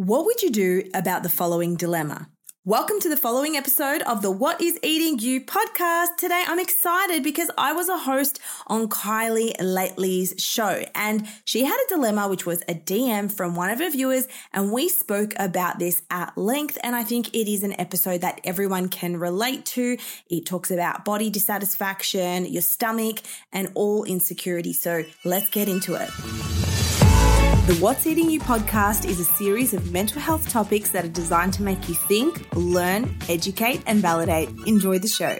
What would you do about the following dilemma? Welcome to the following episode of the What is Eating You podcast. Today I'm excited because I was a host on Kylie Lately's show and she had a dilemma which was a DM from one of her viewers and we spoke about this at length and I think it is an episode that everyone can relate to. It talks about body dissatisfaction, your stomach and all insecurity. So let's get into it. The What's Eating You podcast is a series of mental health topics that are designed to make you think, learn, educate, and validate. Enjoy the show.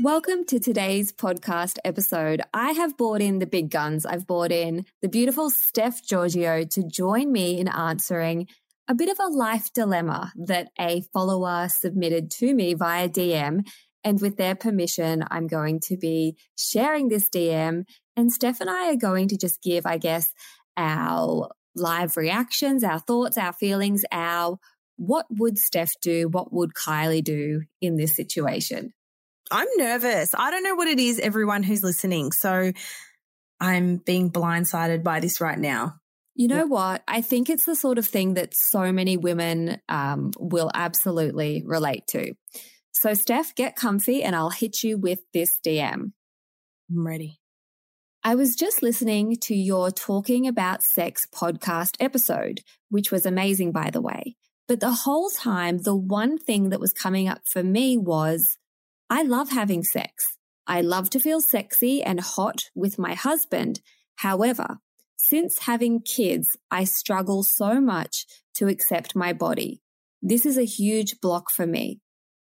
Welcome to today's podcast episode. I have brought in the big guns. I've brought in the beautiful Steph Giorgio to join me in answering a bit of a life dilemma that a follower submitted to me via DM. And with their permission, I'm going to be sharing this DM. And Steph and I are going to just give, I guess, our live reactions, our thoughts, our feelings, our what would Steph do? What would Kylie do in this situation? I'm nervous. I don't know what it is, everyone who's listening. So I'm being blindsided by this right now. You know what? I think it's the sort of thing that so many women um, will absolutely relate to. So, Steph, get comfy and I'll hit you with this DM. I'm ready. I was just listening to your Talking About Sex podcast episode, which was amazing, by the way. But the whole time, the one thing that was coming up for me was I love having sex. I love to feel sexy and hot with my husband. However, since having kids, I struggle so much to accept my body. This is a huge block for me.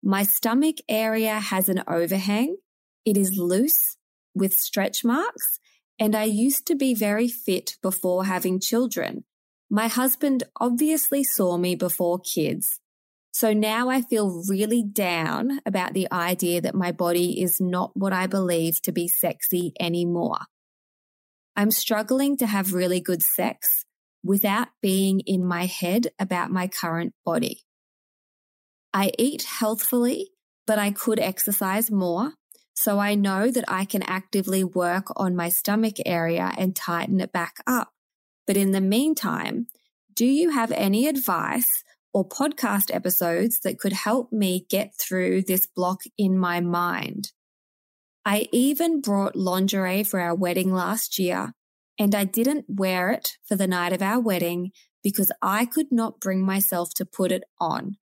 My stomach area has an overhang. It is loose with stretch marks and I used to be very fit before having children. My husband obviously saw me before kids. So now I feel really down about the idea that my body is not what I believe to be sexy anymore. I'm struggling to have really good sex without being in my head about my current body. I eat healthfully, but I could exercise more. So I know that I can actively work on my stomach area and tighten it back up. But in the meantime, do you have any advice or podcast episodes that could help me get through this block in my mind? I even brought lingerie for our wedding last year and I didn't wear it for the night of our wedding because I could not bring myself to put it on.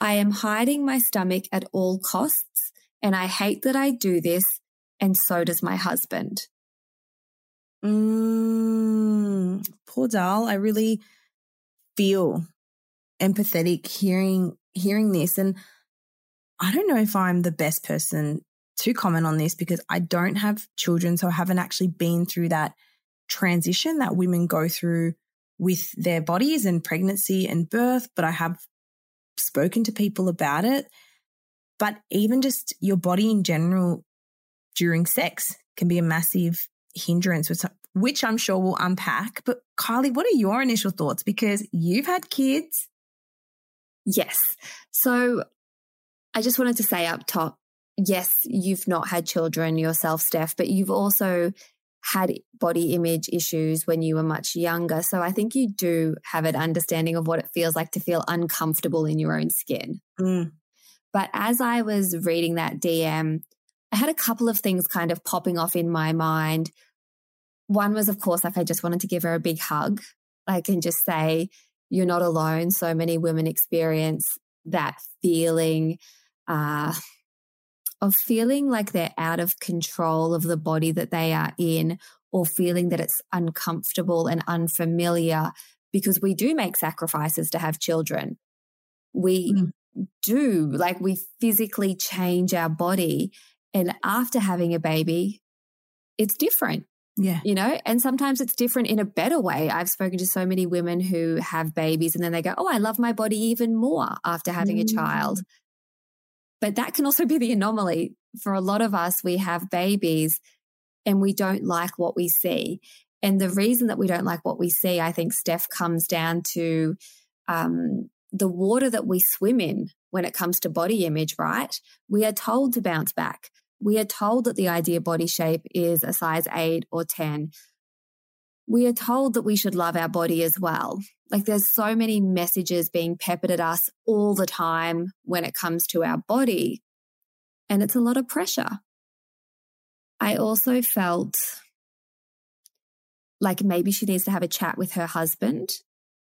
I am hiding my stomach at all costs and I hate that I do this, and so does my husband. Mm, poor Dal. I really feel empathetic hearing hearing this. And I don't know if I'm the best person to comment on this because I don't have children. So I haven't actually been through that transition that women go through with their bodies and pregnancy and birth, but I have spoken to people about it. But even just your body in general during sex can be a massive hindrance, which I'm sure we'll unpack. But Kylie, what are your initial thoughts? Because you've had kids. Yes. So I just wanted to say up top yes, you've not had children yourself, Steph, but you've also had body image issues when you were much younger. So I think you do have an understanding of what it feels like to feel uncomfortable in your own skin. Mm. But as I was reading that DM, I had a couple of things kind of popping off in my mind. One was, of course, like I just wanted to give her a big hug. like, and just say, you're not alone. So many women experience that feeling uh, of feeling like they're out of control of the body that they are in or feeling that it's uncomfortable and unfamiliar because we do make sacrifices to have children. We mm. Do, like, we physically change our body. And after having a baby, it's different. Yeah. You know, and sometimes it's different in a better way. I've spoken to so many women who have babies and then they go, Oh, I love my body even more after having mm. a child. Mm. But that can also be the anomaly. For a lot of us, we have babies and we don't like what we see. And the reason that we don't like what we see, I think, Steph, comes down to um, the water that we swim in when it comes to body image, right? We are told to bounce back. We are told that the ideal body shape is a size eight or 10. We are told that we should love our body as well. Like there's so many messages being peppered at us all the time when it comes to our body. And it's a lot of pressure. I also felt like maybe she needs to have a chat with her husband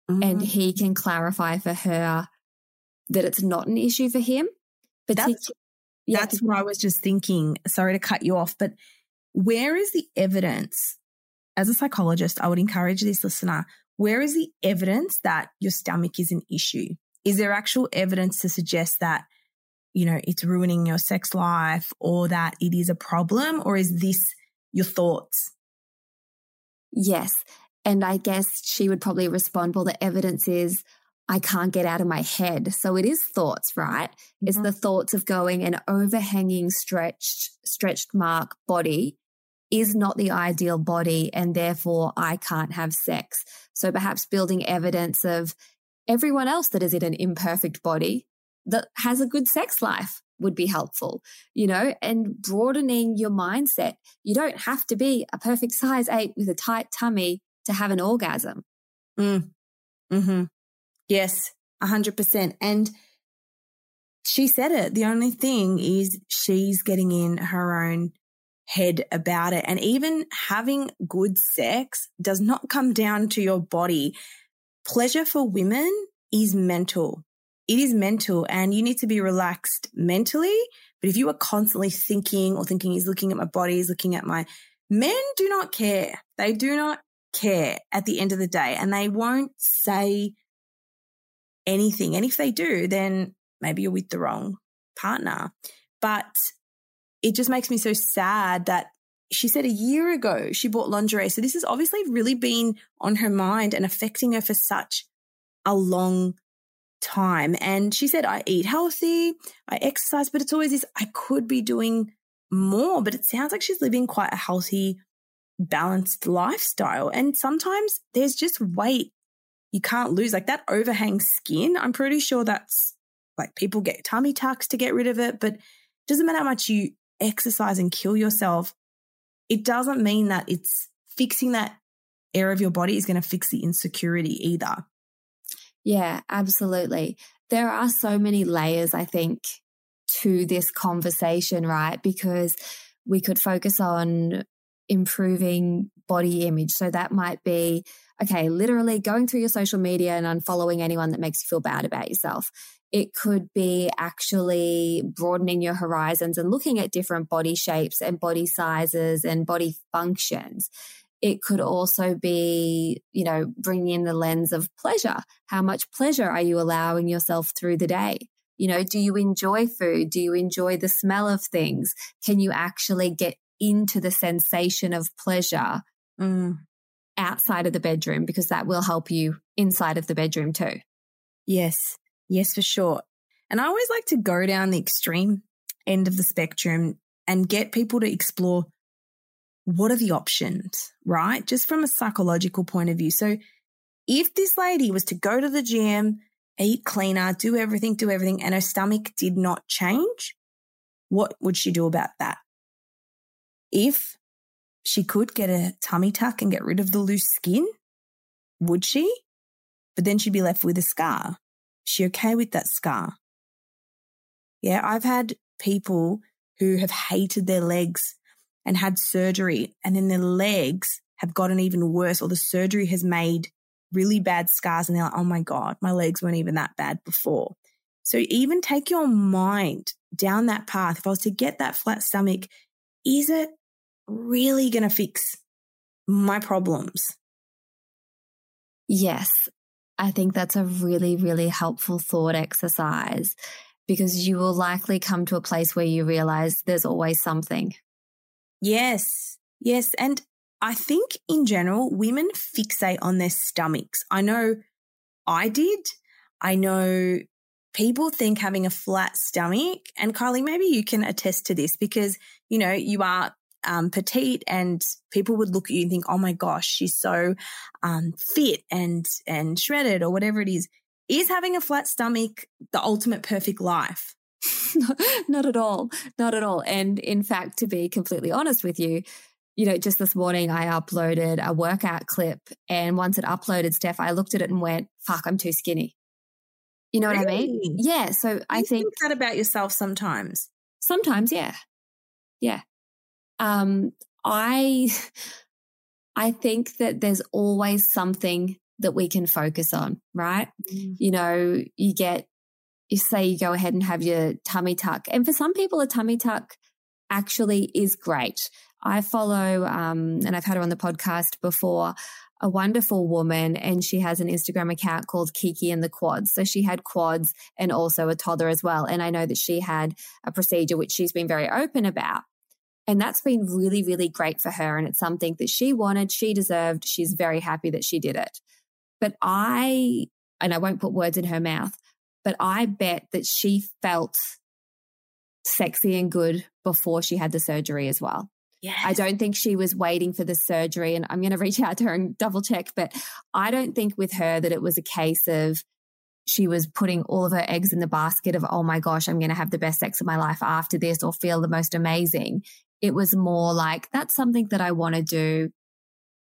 mm-hmm. and he can clarify for her that it's not an issue for him. But that's, yeah, that's what I was just thinking. Sorry to cut you off, but where is the evidence? As a psychologist, I would encourage this listener where is the evidence that your stomach is an issue? Is there actual evidence to suggest that, you know, it's ruining your sex life or that it is a problem? Or is this your thoughts? Yes. And I guess she would probably respond, well, the evidence is I can't get out of my head. So it is thoughts, right? Mm-hmm. It's the thoughts of going an overhanging, stretched, stretched mark body is not the ideal body and therefore I can't have sex. So perhaps building evidence of everyone else that is in an imperfect body that has a good sex life would be helpful, you know, and broadening your mindset. You don't have to be a perfect size eight with a tight tummy to have an orgasm. Mm. Hmm. Yes, a hundred percent. And she said it. The only thing is she's getting in her own head about it. And even having good sex does not come down to your body. Pleasure for women is mental. It is mental and you need to be relaxed mentally. But if you are constantly thinking or thinking he's looking at my body, he's looking at my men do not care. They do not care at the end of the day and they won't say anything. And if they do, then maybe you're with the wrong partner. But it just makes me so sad that she said a year ago she bought lingerie. So this has obviously really been on her mind and affecting her for such a long time. And she said, I eat healthy, I exercise, but it's always this, I could be doing more. But it sounds like she's living quite a healthy, balanced lifestyle. And sometimes there's just weight you can't lose. Like that overhang skin, I'm pretty sure that's like people get tummy tucks to get rid of it, but it doesn't matter how much you exercise and kill yourself, it doesn't mean that it's fixing that area of your body is going to fix the insecurity either. Yeah, absolutely. There are so many layers, I think, to this conversation, right? Because we could focus on improving body image. So that might be, okay, literally going through your social media and unfollowing anyone that makes you feel bad about yourself. It could be actually broadening your horizons and looking at different body shapes and body sizes and body functions. It could also be, you know, bringing in the lens of pleasure. How much pleasure are you allowing yourself through the day? You know, do you enjoy food? Do you enjoy the smell of things? Can you actually get into the sensation of pleasure mm. outside of the bedroom? Because that will help you inside of the bedroom too. Yes. Yes, for sure. And I always like to go down the extreme end of the spectrum and get people to explore what are the options, right? Just from a psychological point of view. So if this lady was to go to the gym, eat cleaner, do everything, do everything, and her stomach did not change, what would she do about that? If she could get a tummy tuck and get rid of the loose skin, would she? But then she'd be left with a scar. Is she okay with that scar? Yeah, I've had people who have hated their legs and had surgery, and then their legs have gotten even worse, or the surgery has made really bad scars, and they're like, oh my God, my legs weren't even that bad before. So even take your mind down that path. If I was to get that flat stomach, is it really going to fix my problems? Yes. I think that's a really, really helpful thought exercise because you will likely come to a place where you realize there's always something. Yes. Yes. And I think in general, women fixate on their stomachs. I know I did. I know people think having a flat stomach, and Kylie, maybe you can attest to this because, you know, you are um, petite and people would look at you and think, oh my gosh, she's so um, fit and, and shredded or whatever it is. Is having a flat stomach the ultimate perfect life? not at all. Not at all. And in fact, to be completely honest with you, you know, just this morning I uploaded a workout clip and once it uploaded, Steph, I looked at it and went, fuck, I'm too skinny. You know really? what I mean? Yeah. So you I think, think that about yourself sometimes. Sometimes, yeah. Yeah. Um, I, I think that there's always something that we can focus on, right? Mm. You know, you get, you say you go ahead and have your tummy tuck. And for some people, a tummy tuck actually is great. I follow, um, and I've had her on the podcast before, a wonderful woman, and she has an Instagram account called Kiki and the Quads. So she had quads and also a toddler as well. And I know that she had a procedure which she's been very open about. And that's been really, really great for her. And it's something that she wanted, she deserved. She's very happy that she did it. But I, and I won't put words in her mouth, but I bet that she felt sexy and good before she had the surgery as well. Yes. I don't think she was waiting for the surgery. And I'm going to reach out to her and double check. But I don't think with her that it was a case of she was putting all of her eggs in the basket of, oh my gosh, I'm going to have the best sex of my life after this or feel the most amazing. It was more like, that's something that I want to do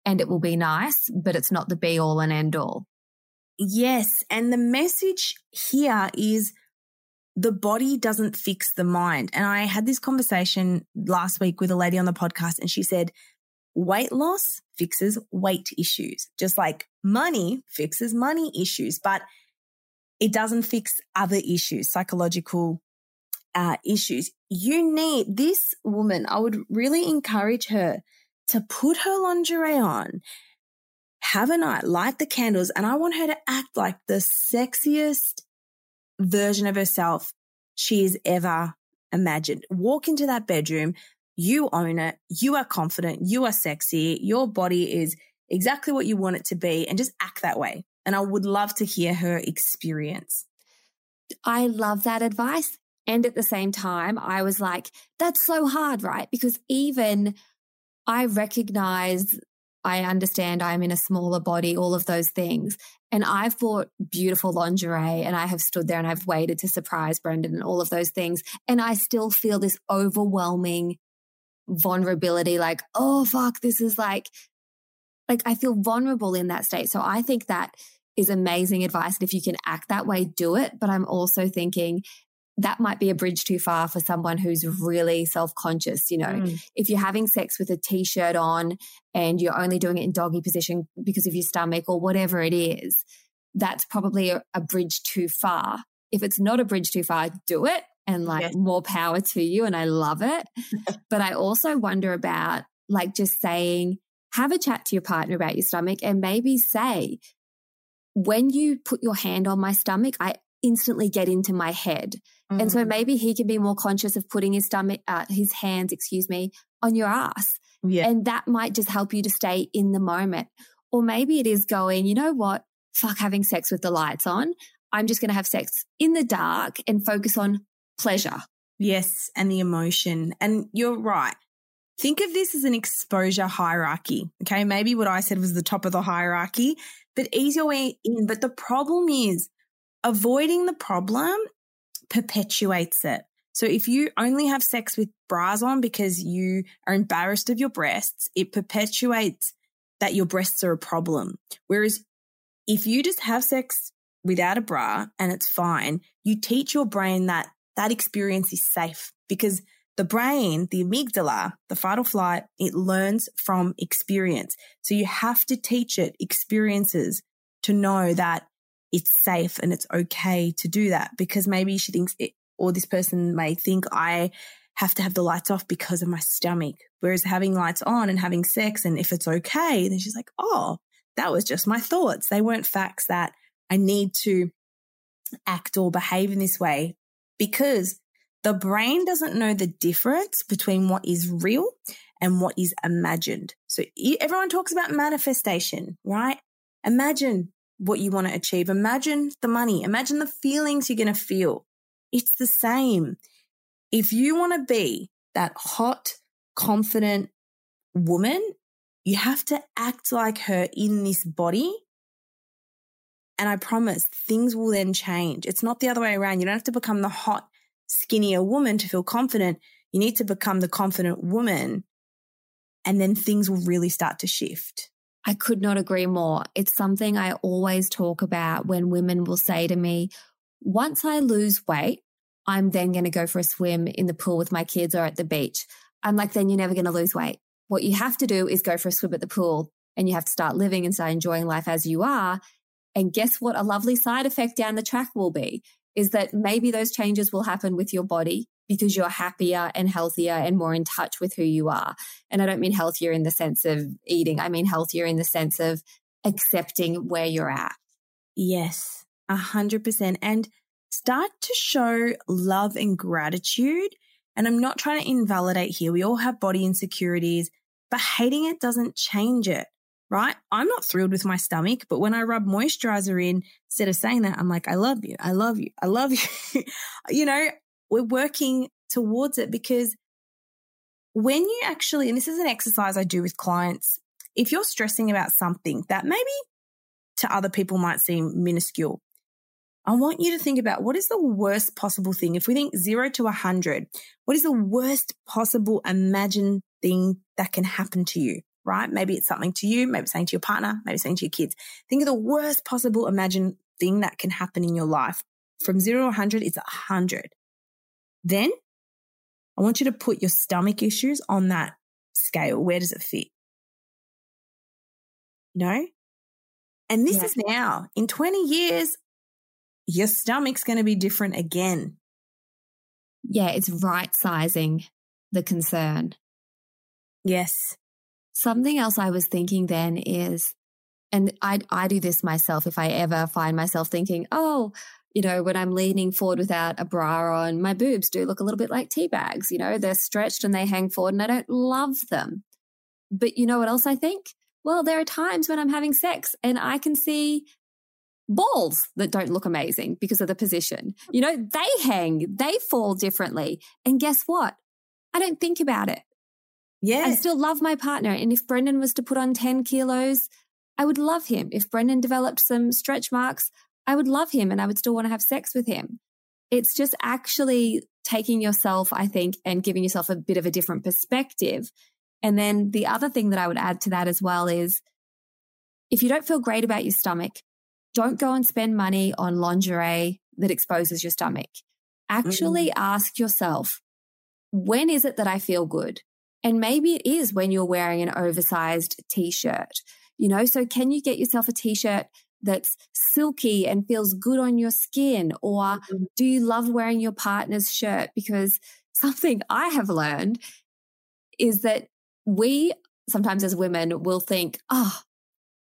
and it will be nice, but it's not the be all and end all. Yes. And the message here is the body doesn't fix the mind. And I had this conversation last week with a lady on the podcast, and she said, weight loss fixes weight issues, just like money fixes money issues, but it doesn't fix other issues, psychological uh, issues. You need this woman, I would really encourage her to put her lingerie on, have a night, light the candles, and I want her to act like the sexiest version of herself she's ever imagined. Walk into that bedroom, you own it, you are confident, you are sexy, your body is exactly what you want it to be, and just act that way. And I would love to hear her experience. I love that advice. And at the same time, I was like, that's so hard, right? Because even I recognize, I understand I'm in a smaller body, all of those things. And I've bought beautiful lingerie and I have stood there and I've waited to surprise Brendan and all of those things. And I still feel this overwhelming vulnerability like, oh, fuck, this is like, like I feel vulnerable in that state. So I think that is amazing advice. And if you can act that way, do it. But I'm also thinking that might be a bridge too far for someone who's really self conscious. You know, mm. if you're having sex with a t shirt on and you're only doing it in doggy position because of your stomach or whatever it is, that's probably a, a bridge too far. If it's not a bridge too far, do it and like yes. more power to you. And I love it. but I also wonder about like just saying, have a chat to your partner about your stomach and maybe say, when you put your hand on my stomach, I instantly get into my head. Mm-hmm. And so mm. maybe he can be more conscious of putting his stomach, uh, his hands, excuse me, on your ass. Yeah. And that might just help you to stay in the moment. Or maybe it is going, you know what? Fuck having sex with the lights on. I'm just going to have sex in the dark and focus on pleasure. Yes. And the emotion. And you're right. think of this as an exposure hierarchy. Okay. Maybe what I said was the top of the hierarchy, but ease your way in. But the problem is avoiding the problem perpetuates it. So if you only have sex with bras on because you are embarrassed of your breasts, it perpetuates that your breasts are a problem. Whereas if you just have sex without a bra and it's fine, you teach your brain that that experience is safe because the brain, the amygdala, the fight or flight, it learns from experience. So you have to teach it experiences to know that it's safe and it's okay to do that because maybe she thinks it, or this person may think I have to have the lights off because of my stomach. Whereas having lights on and having sex, and if it's okay, then she's like, oh, that was just my thoughts. They weren't facts that I need to act or behave in this way because the brain doesn't know the difference between what is real and what is imagined. So everyone talks about manifestation, right? Imagine what you want to achieve. Imagine the money. Imagine the feelings you're going to feel. It's the same. If you want to be that hot, confident woman, you have to act like her in this body. And I promise things will then change. It's not the other way around. You don't have to become the hot, skinnier woman to feel confident. You need to become the confident woman. And then things will really start to shift. I could not agree more. It's something I always talk about when women will say to me, once I lose weight, I'm then going to go for a swim in the pool with my kids or at the beach. I'm like, then you're never going to lose weight. What you have to do is go for a swim at the pool and you have to start living and start enjoying life as you are. And guess what? A lovely side effect down the track will be is that maybe those changes will happen with your body because you're happier and healthier and more in touch with who you are. And I don't mean healthier in the sense of eating, I mean healthier in the sense of accepting where you're at. Yes, a hundred percent. And start to show love and gratitude. And I'm not trying to invalidate here. We all have body insecurities, but hating it doesn't change it, right? I'm not thrilled with my stomach, but when I rub moisturizer in, instead of saying that, I'm like, I love you. I love you. I love you. you know, we're working towards it because when you actually, and this is an exercise I do with clients, if you're stressing about something that maybe to other people might seem minuscule, I want you to think about what is the worst possible thing. If we think zero to a hundred, what is the worst possible imagined thing that can happen to you? Right? Maybe it's something to you, maybe it's to your partner, maybe it's to your kids. Think of the worst possible imagined thing that can happen in your life. From zero to a hundred, it's a hundred. Then I want you to put your stomach issues on that scale. Where does it fit? You know? And this yeah. is now in 20 years, your stomach's going to be different again. Yeah, it's right sizing the concern. Yes. Something else I was thinking then is, and I, I do this myself if I ever find myself thinking, oh, you know, when I'm leaning forward without a bra on, my boobs do look a little bit like tea bags. You know, they're stretched and they hang forward and I don't love them. But you know what else I think? Well, there are times when I'm having sex and I can see balls that don't look amazing because of the position. You know, they hang, they fall differently. And guess what? I don't think about it. Yeah. I still love my partner. And if Brendan was to put on 10 kilos, I would love him. If Brendan developed some stretch marks, I would love him and I would still want to have sex with him. It's just actually taking yourself, I think, and giving yourself a bit of a different perspective. And then the other thing that I would add to that as well is if you don't feel great about your stomach, don't go and spend money on lingerie that exposes your stomach. Actually mm-hmm. ask yourself, when is it that I feel good? And maybe it is when you're wearing an oversized t shirt. You know, so can you get yourself a t shirt that's silky and feels good on your skin? Or mm-hmm. do you love wearing your partner's shirt? Because something I have learned is that we sometimes as women will think, oh,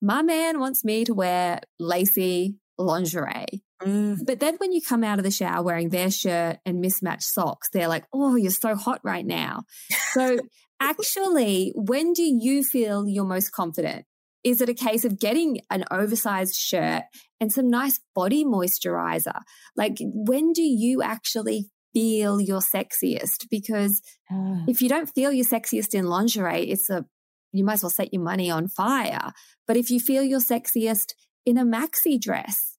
my man wants me to wear lacy lingerie. Mm. But then when you come out of the shower wearing their shirt and mismatched socks, they're like, oh, you're so hot right now. So actually, when do you feel you're most confident? Is it a case of getting an oversized shirt and some nice body moisturizer? Like, when do you actually feel your sexiest because Ah. if you don't feel your sexiest in lingerie, it's a you might as well set your money on fire. But if you feel your sexiest in a maxi dress,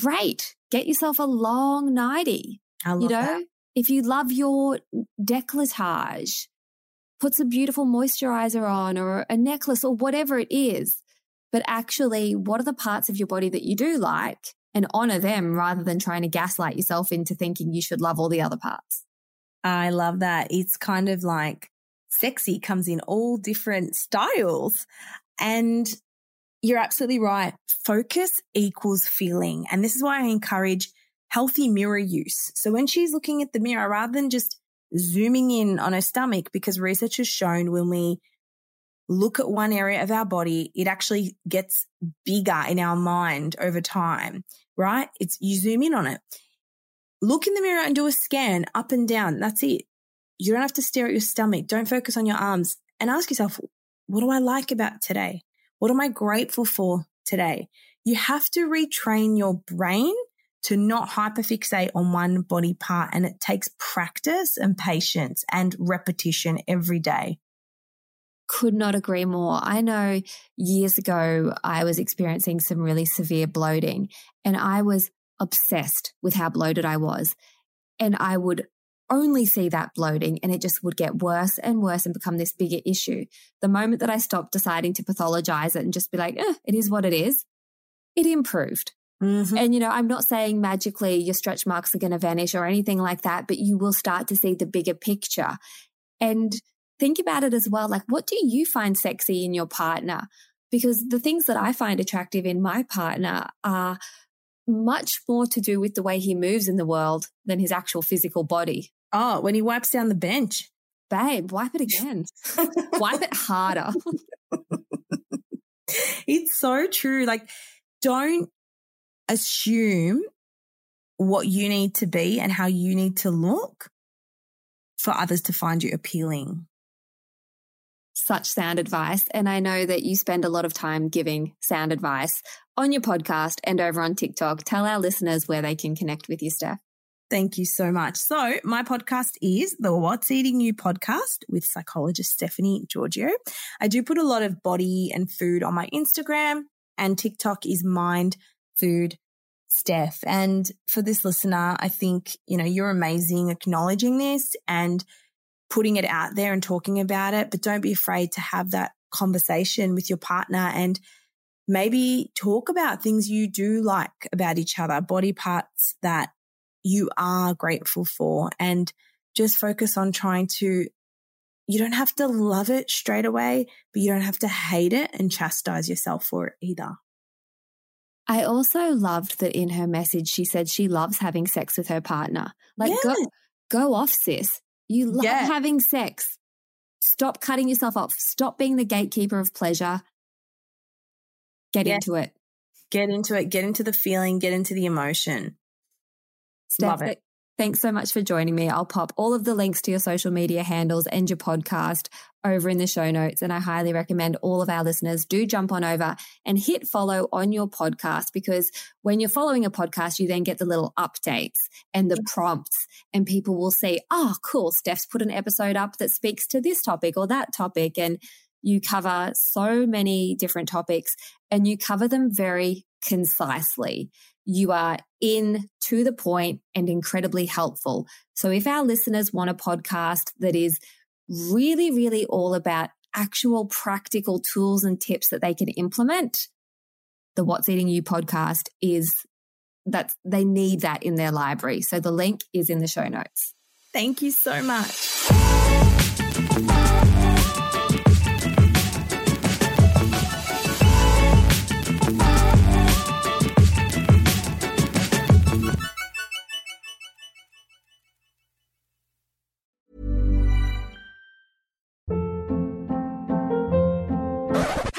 great. Get yourself a long nightie. I love You know, that. if you love your decolletage, put some beautiful moisturizer on or a necklace or whatever it is. But actually, what are the parts of your body that you do like and honor them rather than trying to gaslight yourself into thinking you should love all the other parts? I love that. It's kind of like sexy comes in all different styles. And you're absolutely right. Focus equals feeling. And this is why I encourage healthy mirror use. So when she's looking at the mirror, rather than just zooming in on her stomach, because research has shown when we look at one area of our body, it actually gets bigger in our mind over time, right? It's you zoom in on it. Look in the mirror and do a scan up and down. That's it. You don't have to stare at your stomach. Don't focus on your arms and ask yourself, what do I like about today? What am I grateful for today? You have to retrain your brain to not hyperfixate on one body part. And it takes practice and patience and repetition every day. Could not agree more. I know years ago, I was experiencing some really severe bloating and I was obsessed with how bloated I was. And I would only see that bloating and it just would get worse and worse and become this bigger issue. The moment that I stopped deciding to pathologize it and just be like, eh, it is what it is, it improved. Mhm. And, you know, I'm not saying magically your stretch marks are going to vanish or anything like that, but you will start to see the bigger picture. And think about it as well. Like, what do you find sexy in your partner? Because the things that I find attractive in my partner are much more to do with the way he moves in the world than his actual physical body. Oh, when he wipes down the bench. Babe, wipe it again. wipe it harder. it's so true. Like, don't assume what you need to be and how you need to look for others to find you appealing. Such sound advice. And I know that you spend a lot of time giving sound advice on your podcast and over on TikTok. Tell our listeners where they can connect with you, Steph. Thank you so much. So, my podcast is the What's Eating You podcast with psychologist Stephanie Giorgio. I do put a lot of body and food on my Instagram, and TikTok is Mind Food Steph. And for this listener, I think, you know, you're amazing acknowledging this and putting it out there and talking about it, but don't be afraid to have that conversation with your partner and maybe talk about things you do like about each other, body parts that you are grateful for and just focus on trying to you don't have to love it straight away but you don't have to hate it and chastise yourself for it either I also loved that in her message, she said she loves having sex with her partner. Like, go, Yeah. go off, sis. You love Yeah. having sex. Stop cutting yourself off. Stop being the gatekeeper of pleasure. Get Yeah. into it. get into it get into the feeling get into the emotion Love it. Thanks so much for joining me. I'll pop all of the links to your social media handles and your podcast over in the show notes. And I highly recommend all of our listeners do jump on over and hit follow on your podcast because when you're following a podcast, you then get the little updates and the prompts and people will see, oh, ah, cool. Steph's put an episode up that speaks to this topic or that topic. And you cover so many different topics and you cover them very concisely. You are in to the point and incredibly helpful. So if our listeners want a podcast that is really, really all about actual practical tools and tips that they can implement, the What's Eating You podcast is that they need that in their library. So the link is in the show notes. thank you so much